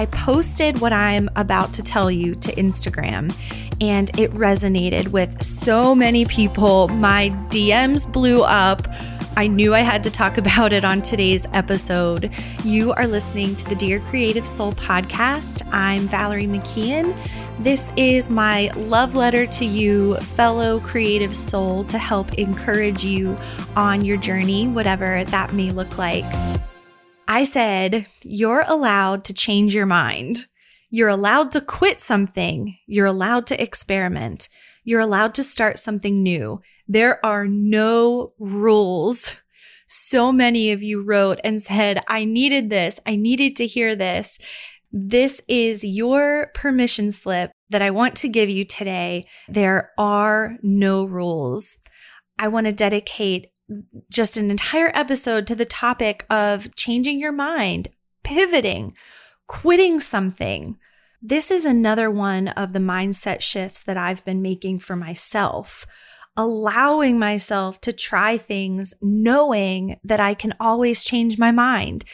I posted what I'm about to tell you to Instagram and it resonated with so many people. My DMs blew up. I knew I had to talk about it on today's episode. You are listening to the Dear Creative Soul podcast. I'm Valerie McKeown. This is my love letter to you, fellow creative soul, to help encourage you on your journey, whatever that may look like. I said, You're allowed to change your mind. You're allowed to quit something. You're allowed to experiment. You're allowed to start something new. There are no rules. So many of you wrote and said, I needed this. I needed to hear this. This is your permission slip that I want to give you today. There are no rules. I want to dedicate just an entire episode to the topic of changing your mind, pivoting, quitting something. This is another one of the mindset shifts that I've been making for myself, allowing myself to try things, knowing that I can always change my mind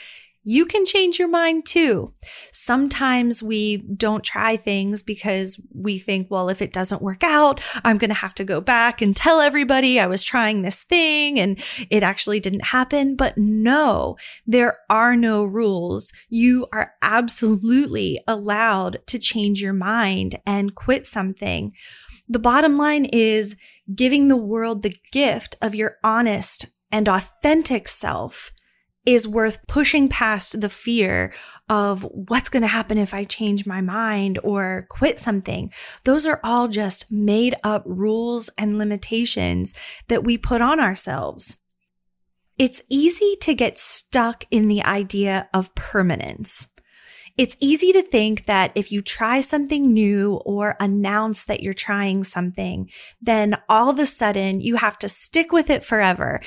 you can change your mind too. Sometimes we don't try things because we think, well, if it doesn't work out, I'm going to have to go back and tell everybody I was trying this thing and it actually didn't happen. But no, there are no rules. You are absolutely allowed to change your mind and quit something. The bottom line is giving the world the gift of your honest and authentic self is worth pushing past the fear of what's going to happen if I change my mind or quit something. Those are all just made up rules and limitations that we put on ourselves. It's easy to get stuck in the idea of permanence. It's easy to think that if you try something new or announce that you're trying something, then all of a sudden you have to stick with it forever.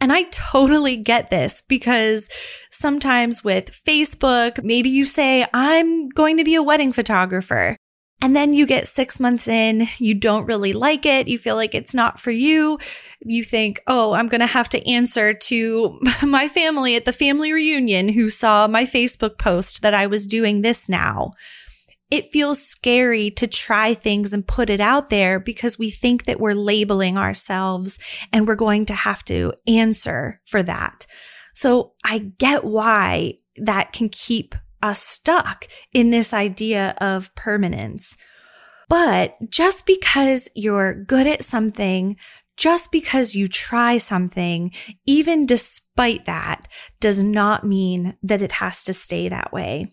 And I totally get this because sometimes with Facebook, maybe you say, I'm going to be a wedding photographer. And then you get six months in, you don't really like it. You feel like it's not for you. You think, oh, I'm going to have to answer to my family at the family reunion who saw my Facebook post that I was doing this now it feels scary to try things and put it out there because we think that we're labeling ourselves and we're going to have to answer for that. So I get why that can keep us stuck in this idea of permanence. But just because you're good at something, just because you try something, even despite that, does not mean that it has to stay that way.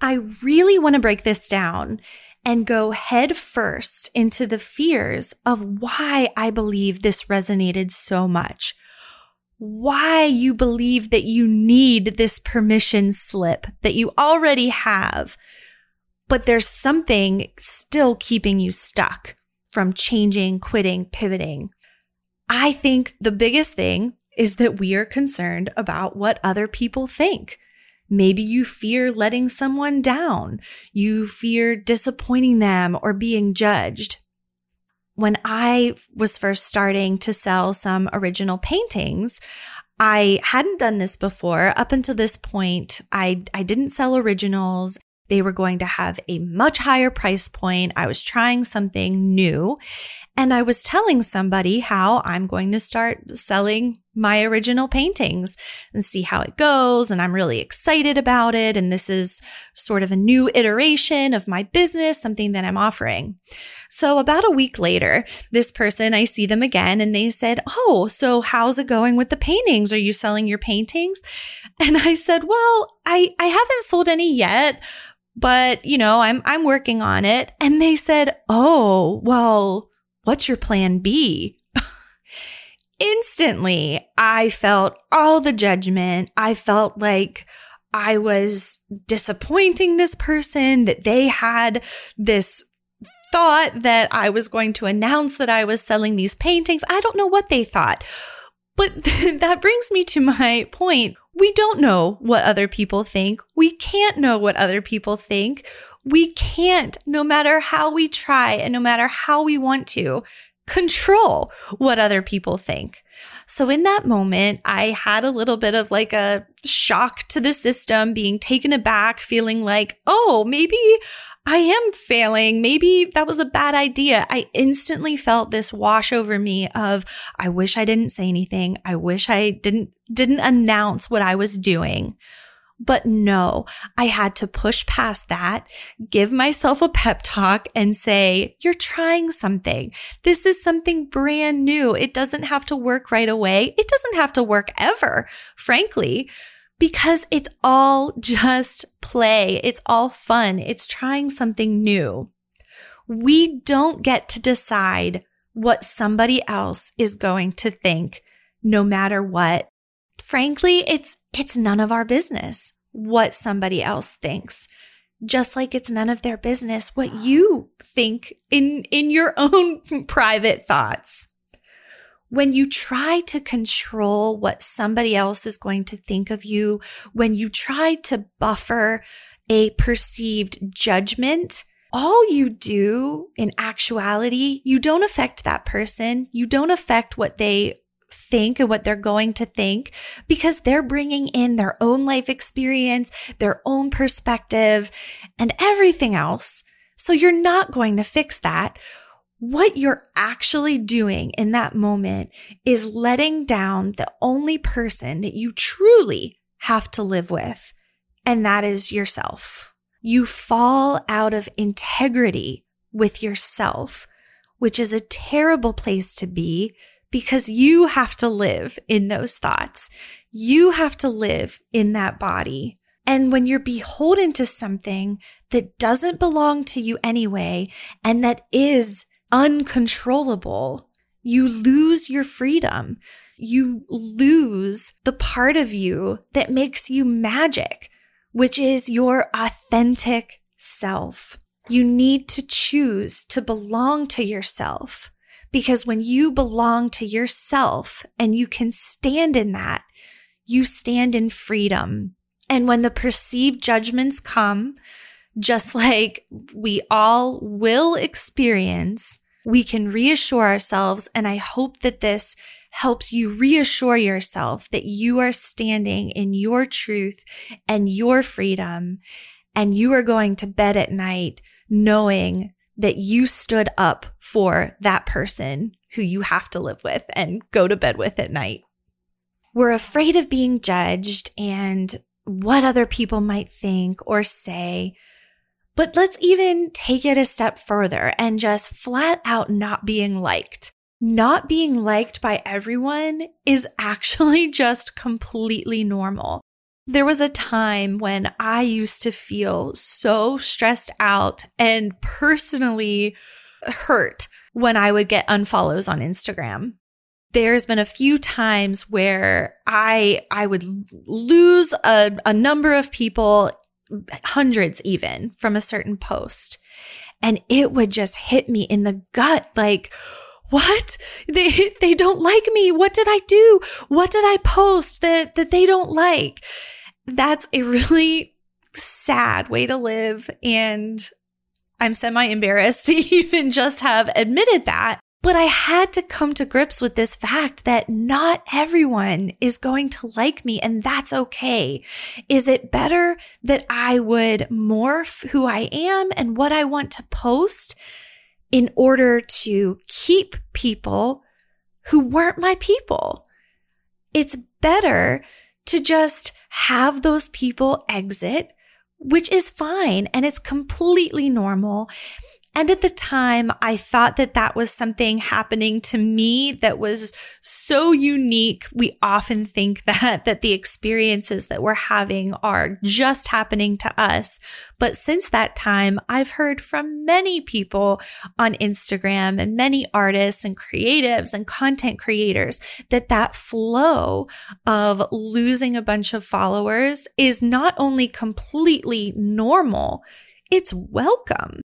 I really want to break this down and go head first into the fears of why I believe this resonated so much. Why you believe that you need this permission slip that you already have, but there's something still keeping you stuck from changing, quitting, pivoting. I think the biggest thing is that we are concerned about what other people think. Maybe you fear letting someone down. You fear disappointing them or being judged. When I was first starting to sell some original paintings, I hadn't done this before. Up until this point, I, I didn't sell originals. They were going to have a much higher price point. I was trying something new. And I was telling somebody how I'm going to start selling my original paintings and see how it goes. And I'm really excited about it. And this is sort of a new iteration of my business, something that I'm offering. So about a week later, this person, I see them again and they said, Oh, so how's it going with the paintings? Are you selling your paintings? And I said, well, I, I haven't sold any yet, but you know, I'm, I'm working on it. And they said, Oh, well, What's your plan B? Instantly, I felt all the judgment. I felt like I was disappointing this person, that they had this thought that I was going to announce that I was selling these paintings. I don't know what they thought. But that brings me to my point. We don't know what other people think. We can't know what other people think. We can't, no matter how we try and no matter how we want to, control what other people think. So in that moment, I had a little bit of like a shock to the system, being taken aback, feeling like, oh, maybe I am failing. Maybe that was a bad idea. I instantly felt this wash over me of, I wish I didn't say anything. I wish I didn't, didn't announce what I was doing. But no, I had to push past that, give myself a pep talk and say, you're trying something. This is something brand new. It doesn't have to work right away. It doesn't have to work ever, frankly, because it's all just play. It's all fun. It's trying something new. We don't get to decide what somebody else is going to think no matter what frankly, it's, it's none of our business what somebody else thinks. Just like it's none of their business what you think in, in your own private thoughts. When you try to control what somebody else is going to think of you, when you try to buffer a perceived judgment, all you do in actuality, you don't affect that person. You don't affect what they think and what they're going to think because they're bringing in their own life experience, their own perspective and everything else. So you're not going to fix that. What you're actually doing in that moment is letting down the only person that you truly have to live with. And that is yourself. You fall out of integrity with yourself, which is a terrible place to be because you have to live in those thoughts. You have to live in that body. And when you're beholden to something that doesn't belong to you anyway, and that is uncontrollable, you lose your freedom. You lose the part of you that makes you magic, which is your authentic self. You need to choose to belong to yourself. Because when you belong to yourself and you can stand in that, you stand in freedom. And when the perceived judgments come, just like we all will experience, we can reassure ourselves. And I hope that this helps you reassure yourself that you are standing in your truth and your freedom. And you are going to bed at night knowing that you stood up for that person who you have to live with and go to bed with at night. We're afraid of being judged and what other people might think or say. But let's even take it a step further and just flat out not being liked. Not being liked by everyone is actually just completely normal. There was a time when I used to feel so stressed out and personally hurt when I would get unfollows on Instagram. There's been a few times where I, I would lose a, a number of people, hundreds even from a certain post. And it would just hit me in the gut. Like, what? They, they don't like me. What did I do? What did I post that, that they don't like? That's a really sad way to live. And I'm semi embarrassed to even just have admitted that. But I had to come to grips with this fact that not everyone is going to like me and that's okay. Is it better that I would morph who I am and what I want to post in order to keep people who weren't my people? It's better to just have those people exit, which is fine and it's completely normal. And at the time, I thought that that was something happening to me that was so unique. We often think that, that the experiences that we're having are just happening to us. But since that time, I've heard from many people on Instagram and many artists and creatives and content creators that that flow of losing a bunch of followers is not only completely normal, it's welcome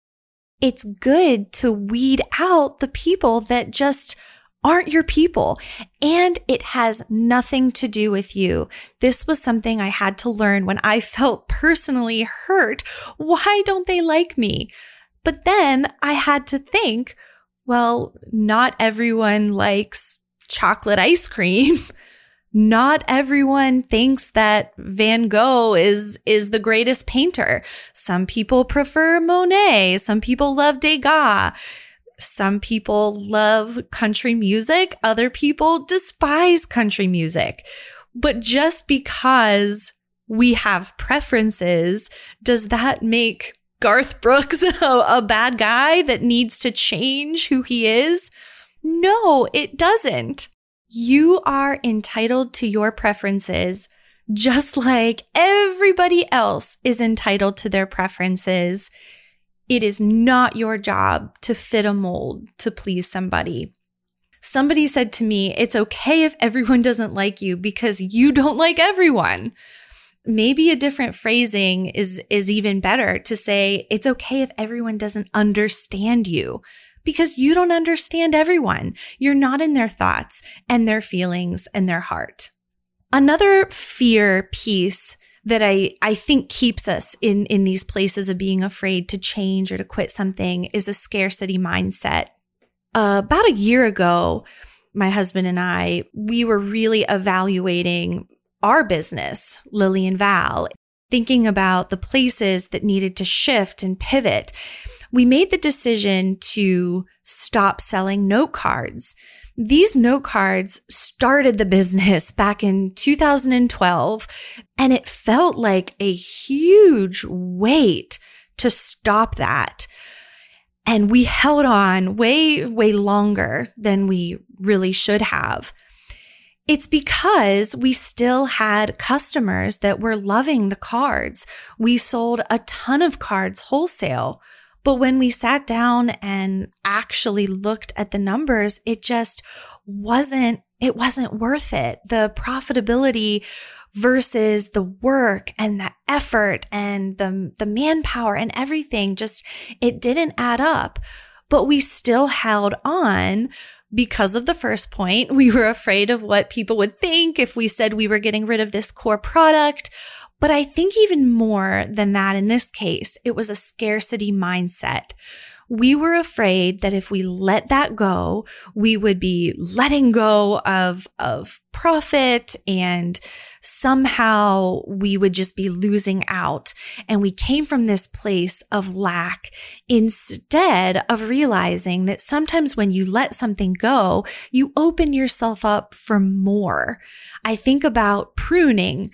it's good to weed out the people that just aren't your people. And it has nothing to do with you. This was something I had to learn when I felt personally hurt. Why don't they like me? But then I had to think, Well, not everyone likes chocolate ice cream. not everyone thinks that Van Gogh is is the greatest painter. Some people prefer Monet, some people love Degas. Some people love country music, other people despise country music. But just because we have preferences, does that make Garth Brooks a, a bad guy that needs to change who he is? No, it doesn't. You are entitled to your preferences just like everybody else is entitled to their preferences. It is not your job to fit a mold to please somebody. Somebody said to me, it's okay if everyone doesn't like you because you don't like everyone. Maybe a different phrasing is, is even better to say, it's okay if everyone doesn't understand you because you don't understand everyone. You're not in their thoughts and their feelings and their heart. Another fear piece that I, I think keeps us in, in these places of being afraid to change or to quit something is a scarcity mindset. Uh, about a year ago, my husband and I, we were really evaluating our business, Lily and Val, thinking about the places that needed to shift and pivot. We made the decision to stop selling note cards these note cards started the business back in 2012, and it felt like a huge weight to stop that. And we held on way, way longer than we really should have. It's because we still had customers that were loving the cards. We sold a ton of cards wholesale. But when we sat down and actually looked at the numbers, it just wasn't, it wasn't worth it. The profitability versus the work and the effort and the, the manpower and everything just, it didn't add up. But we still held on because of the first point. We were afraid of what people would think if we said we were getting rid of this core product. But I think even more than that in this case, it was a scarcity mindset. We were afraid that if we let that go, we would be letting go of, of profit and somehow we would just be losing out. And we came from this place of lack instead of realizing that sometimes when you let something go, you open yourself up for more. I think about pruning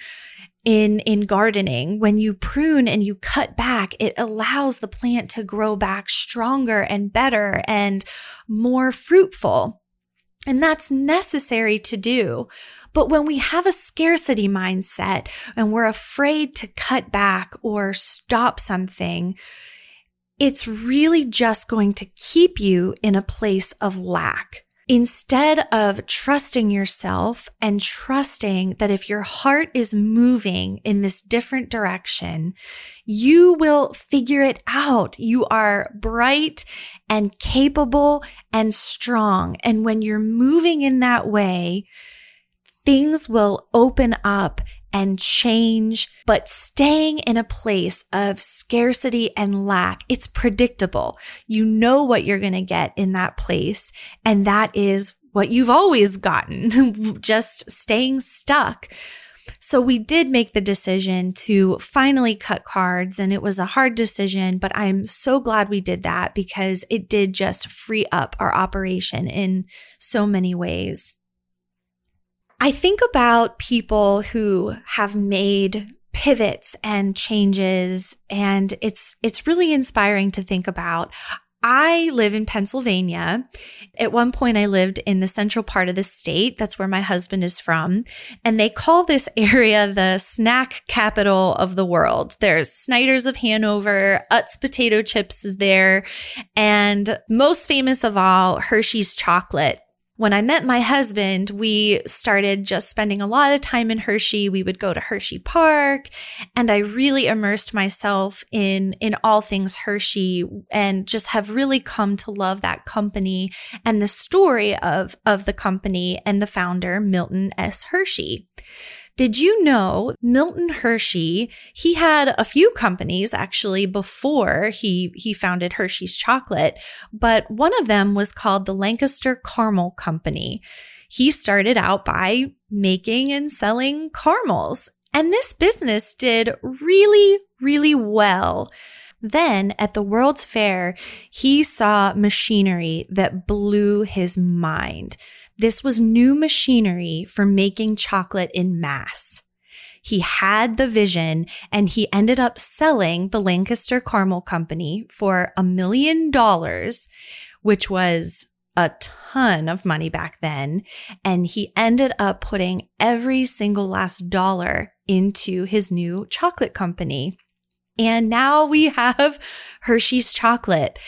in, in gardening, when you prune and you cut back, it allows the plant to grow back stronger and better and more fruitful. And that's necessary to do. But when we have a scarcity mindset and we're afraid to cut back or stop something, it's really just going to keep you in a place of lack. Instead of trusting yourself and trusting that if your heart is moving in this different direction, you will figure it out. You are bright and capable and strong. And when you're moving in that way, things will open up and change, but staying in a place of scarcity and lack, it's predictable. You know what you're going to get in that place. And that is what you've always gotten, just staying stuck. So we did make the decision to finally cut cards and it was a hard decision, but I'm so glad we did that because it did just free up our operation in so many ways. I think about people who have made pivots and changes and it's it's really inspiring to think about. I live in Pennsylvania. At one point, I lived in the central part of the state. That's where my husband is from. And they call this area the snack capital of the world. There's Snyder's of Hanover, Utz potato chips is there, and most famous of all, Hershey's chocolate when I met my husband, we started just spending a lot of time in Hershey. We would go to Hershey Park and I really immersed myself in, in all things Hershey and just have really come to love that company and the story of, of the company and the founder, Milton S. Hershey. Did you know Milton Hershey, he had a few companies actually before he, he founded Hershey's chocolate, but one of them was called the Lancaster Caramel Company. He started out by making and selling caramels. And this business did really, really well. Then at the World's Fair, he saw machinery that blew his mind. This was new machinery for making chocolate in mass. He had the vision and he ended up selling the Lancaster Caramel Company for a million dollars, which was a ton of money back then. And he ended up putting every single last dollar into his new chocolate company. And now we have Hershey's chocolate.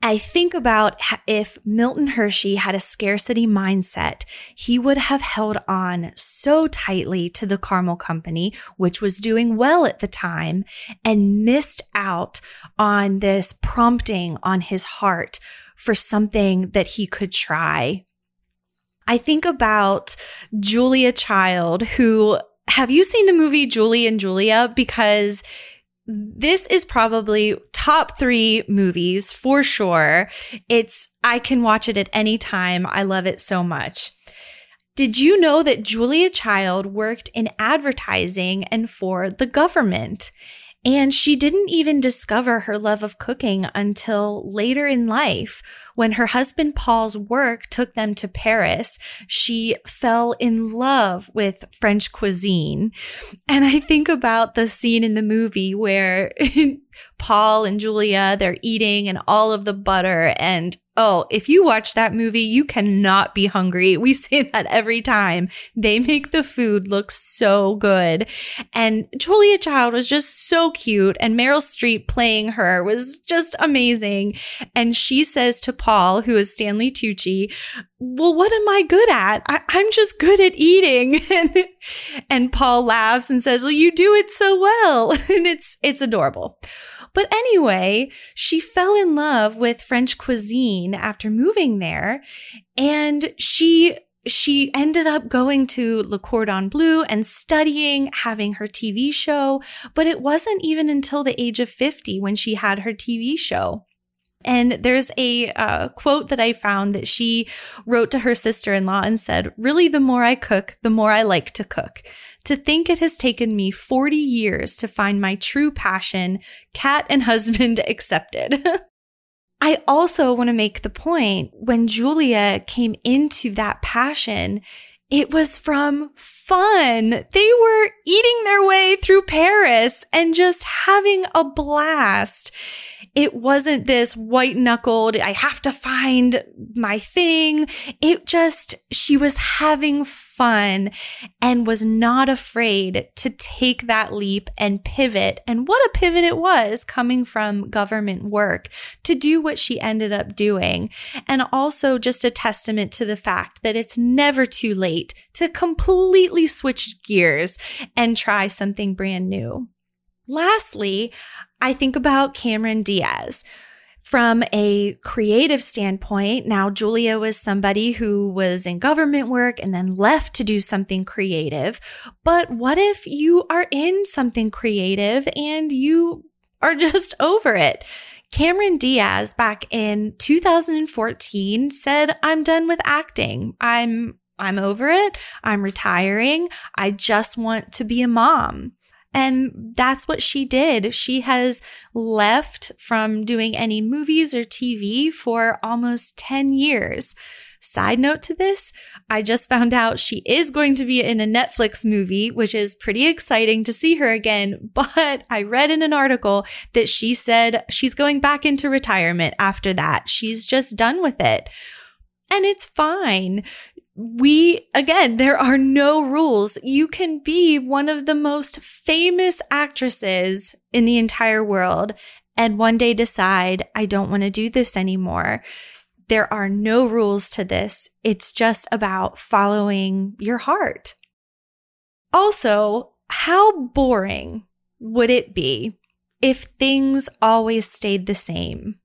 I think about if Milton Hershey had a scarcity mindset, he would have held on so tightly to the caramel company, which was doing well at the time and missed out on this prompting on his heart for something that he could try. I think about Julia Child, who have you seen the movie Julie and Julia? Because this is probably top three movies for sure. It's, I can watch it at any time. I love it so much. Did you know that Julia Child worked in advertising and for the government? And she didn't even discover her love of cooking until later in life. When her husband Paul's work took them to Paris, she fell in love with French cuisine. And I think about the scene in the movie where Paul and Julia, they're eating and all of the butter and Oh, if you watch that movie, you cannot be hungry. We say that every time. They make the food look so good. And Julia Child was just so cute. And Meryl Streep playing her was just amazing. And she says to Paul, who is Stanley Tucci, well, what am I good at? I- am just good at eating. and, and Paul laughs and says, well, you do it so well. and it's, it's adorable. But anyway, she fell in love with French cuisine after moving there and she she ended up going to Le Cordon Bleu and studying, having her TV show, but it wasn't even until the age of 50 when she had her TV show. And there's a uh, quote that I found that she wrote to her sister in law and said, Really, the more I cook, the more I like to cook. To think it has taken me 40 years to find my true passion, cat and husband accepted. I also want to make the point when Julia came into that passion, it was from fun. They were eating their way through Paris and just having a blast it wasn't this white knuckled, I have to find my thing. It just, she was having fun and was not afraid to take that leap and pivot. And what a pivot it was coming from government work to do what she ended up doing. And also just a testament to the fact that it's never too late to completely switch gears and try something brand new. Lastly, I think about Cameron Diaz. From a creative standpoint, now Julia was somebody who was in government work and then left to do something creative. But what if you are in something creative and you are just over it? Cameron Diaz back in 2014 said, I'm done with acting. I'm I'm over it. I'm retiring. I just want to be a mom. And that's what she did. She has left from doing any movies or TV for almost 10 years. Side note to this, I just found out she is going to be in a Netflix movie, which is pretty exciting to see her again. But I read in an article that she said she's going back into retirement after that. She's just done with it. And it's fine we, again, there are no rules. You can be one of the most famous actresses in the entire world and one day decide, I don't want to do this anymore. There are no rules to this. It's just about following your heart. Also, how boring would it be if things always stayed the same?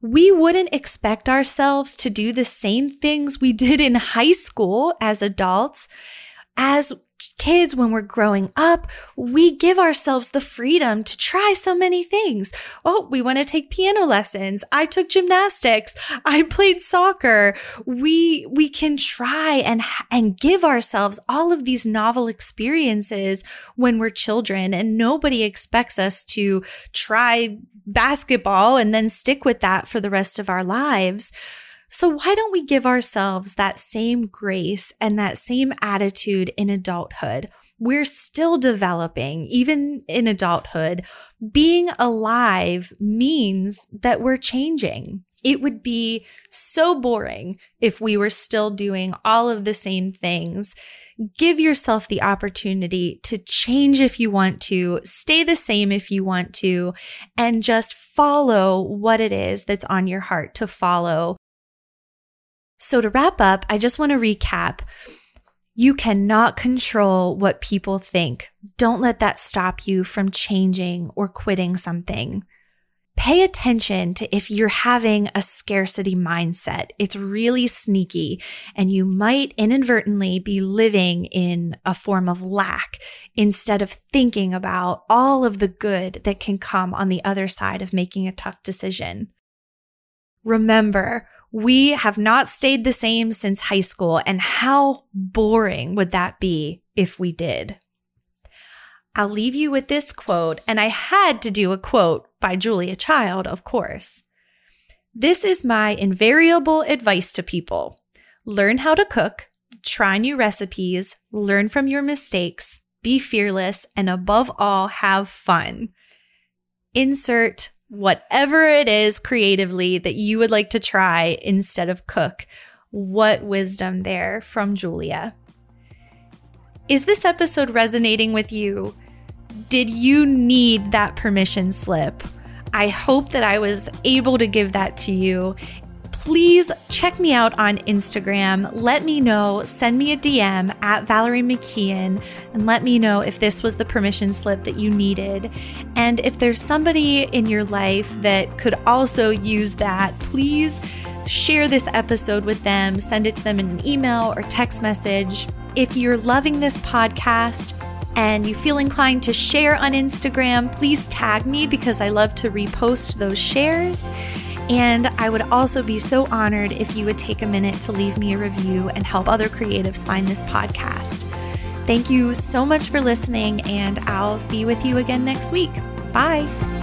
We wouldn't expect ourselves to do the same things we did in high school as adults as kids, when we're growing up, we give ourselves the freedom to try so many things. Oh, we want to take piano lessons. I took gymnastics. I played soccer. We, we can try and, and give ourselves all of these novel experiences when we're children and nobody expects us to try basketball and then stick with that for the rest of our lives. So why don't we give ourselves that same grace and that same attitude in adulthood? We're still developing, even in adulthood. Being alive means that we're changing. It would be so boring if we were still doing all of the same things. Give yourself the opportunity to change if you want to, stay the same if you want to, and just follow what it is that's on your heart to follow so, to wrap up, I just want to recap. You cannot control what people think. Don't let that stop you from changing or quitting something. Pay attention to if you're having a scarcity mindset. It's really sneaky and you might inadvertently be living in a form of lack instead of thinking about all of the good that can come on the other side of making a tough decision. Remember, we have not stayed the same since high school. And how boring would that be if we did? I'll leave you with this quote, and I had to do a quote by Julia Child, of course. This is my invariable advice to people learn how to cook, try new recipes, learn from your mistakes, be fearless, and above all, have fun. Insert whatever it is creatively that you would like to try instead of cook. What wisdom there from Julia. Is this episode resonating with you? Did you need that permission slip? I hope that I was able to give that to you please check me out on Instagram. Let me know, send me a DM at Valerie McKeown, and let me know if this was the permission slip that you needed. And if there's somebody in your life that could also use that, please share this episode with them, send it to them in an email or text message. If you're loving this podcast, and you feel inclined to share on Instagram, please tag me because I love to repost those shares. And I would also be so honored if you would take a minute to leave me a review and help other creatives find this podcast. Thank you so much for listening, and I'll be with you again next week. Bye.